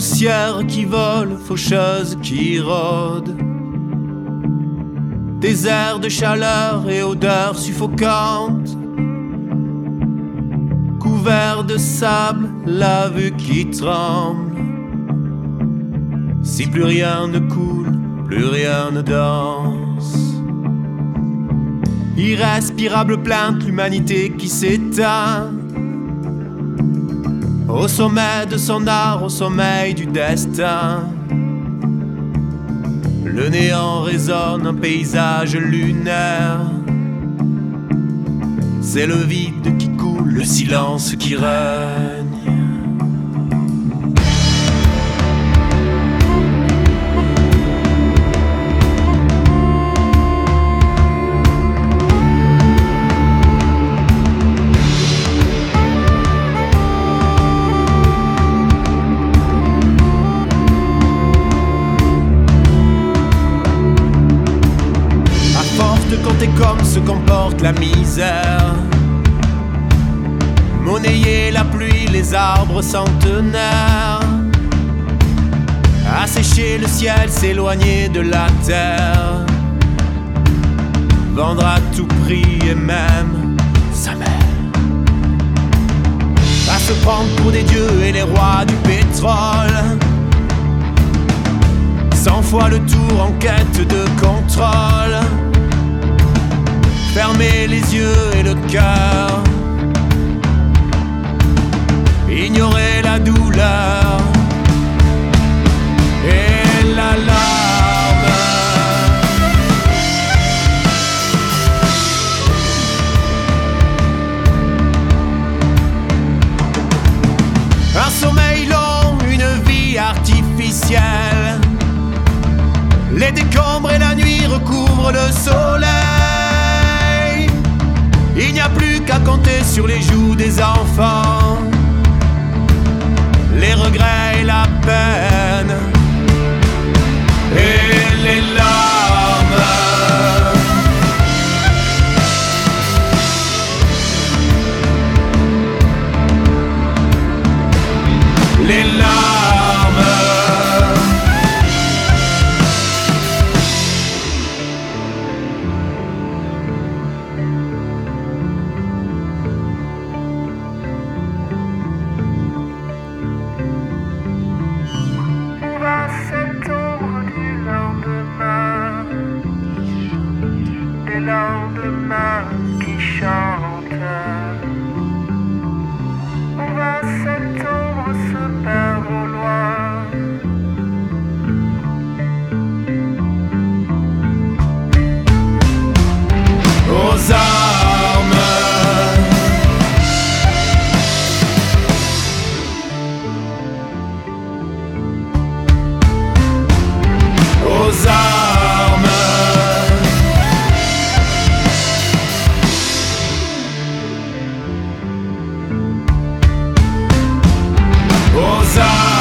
poussière qui vole, faucheuse qui rôde. Des airs de chaleur et odeurs suffocantes. Couvert de sable, la vue qui tremble. Si plus rien ne coule, plus rien ne danse. Irrespirable plainte, l'humanité qui s'éteint. Au sommet de son art, au sommeil du destin. Le néant résonne, un paysage lunaire. C'est le vide qui coule, le silence qui règne. Misère. Monnayer la pluie, les arbres centenaires. Assécher le ciel, s'éloigner de la terre. Vendre à tout prix et même sa mère. À se prendre pour des dieux et les rois du pétrole. Cent fois le tour en quête de contrôle. Fermer les yeux et le cœur. Ignorer la douleur et la larme. Un sommeil long, une vie artificielle. Les décombres et la nuit recouvrent le soleil. Sur les joues des enfants. Les regrets et la peine. bizarre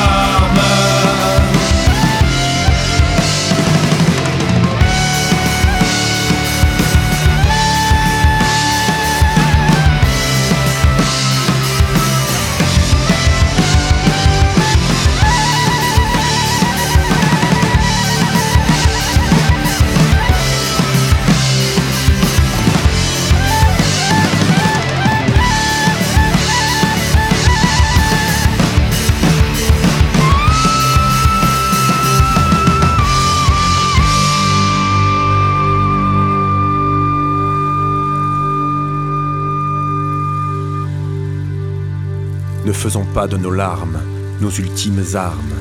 faisons pas de nos larmes nos ultimes armes.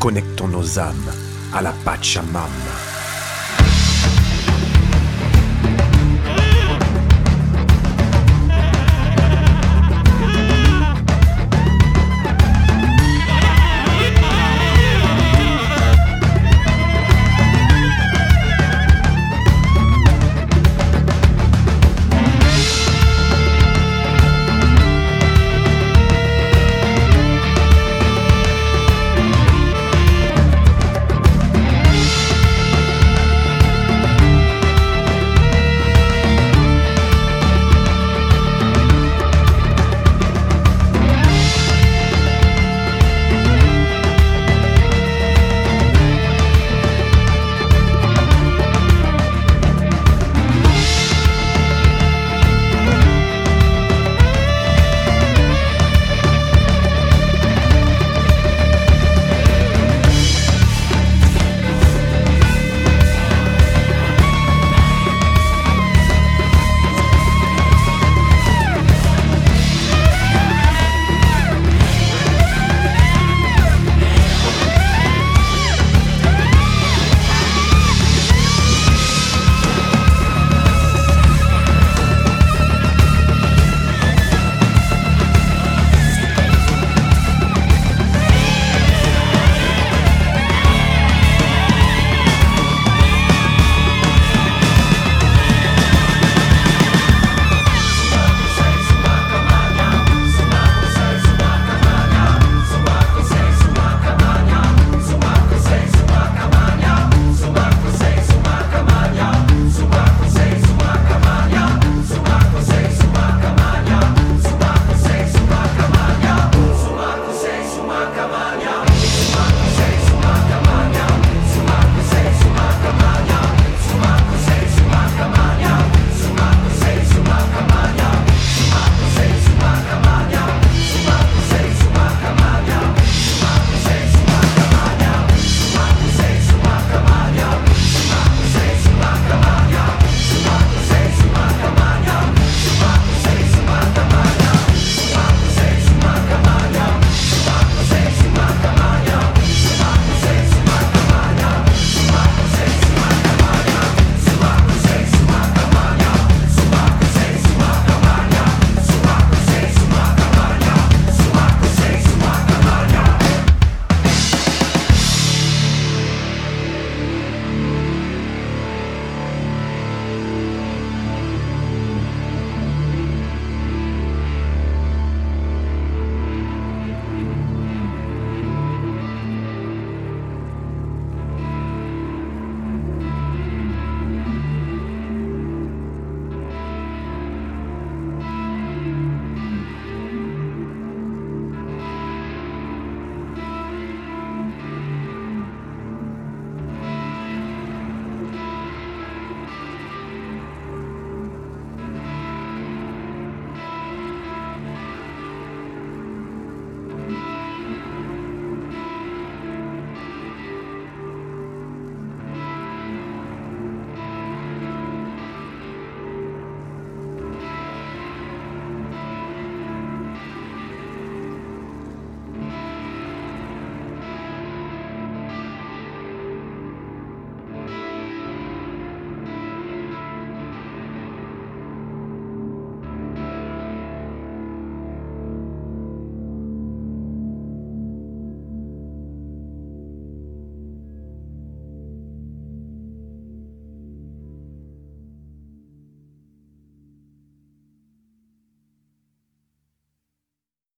Connectons nos âmes à la Pachamama.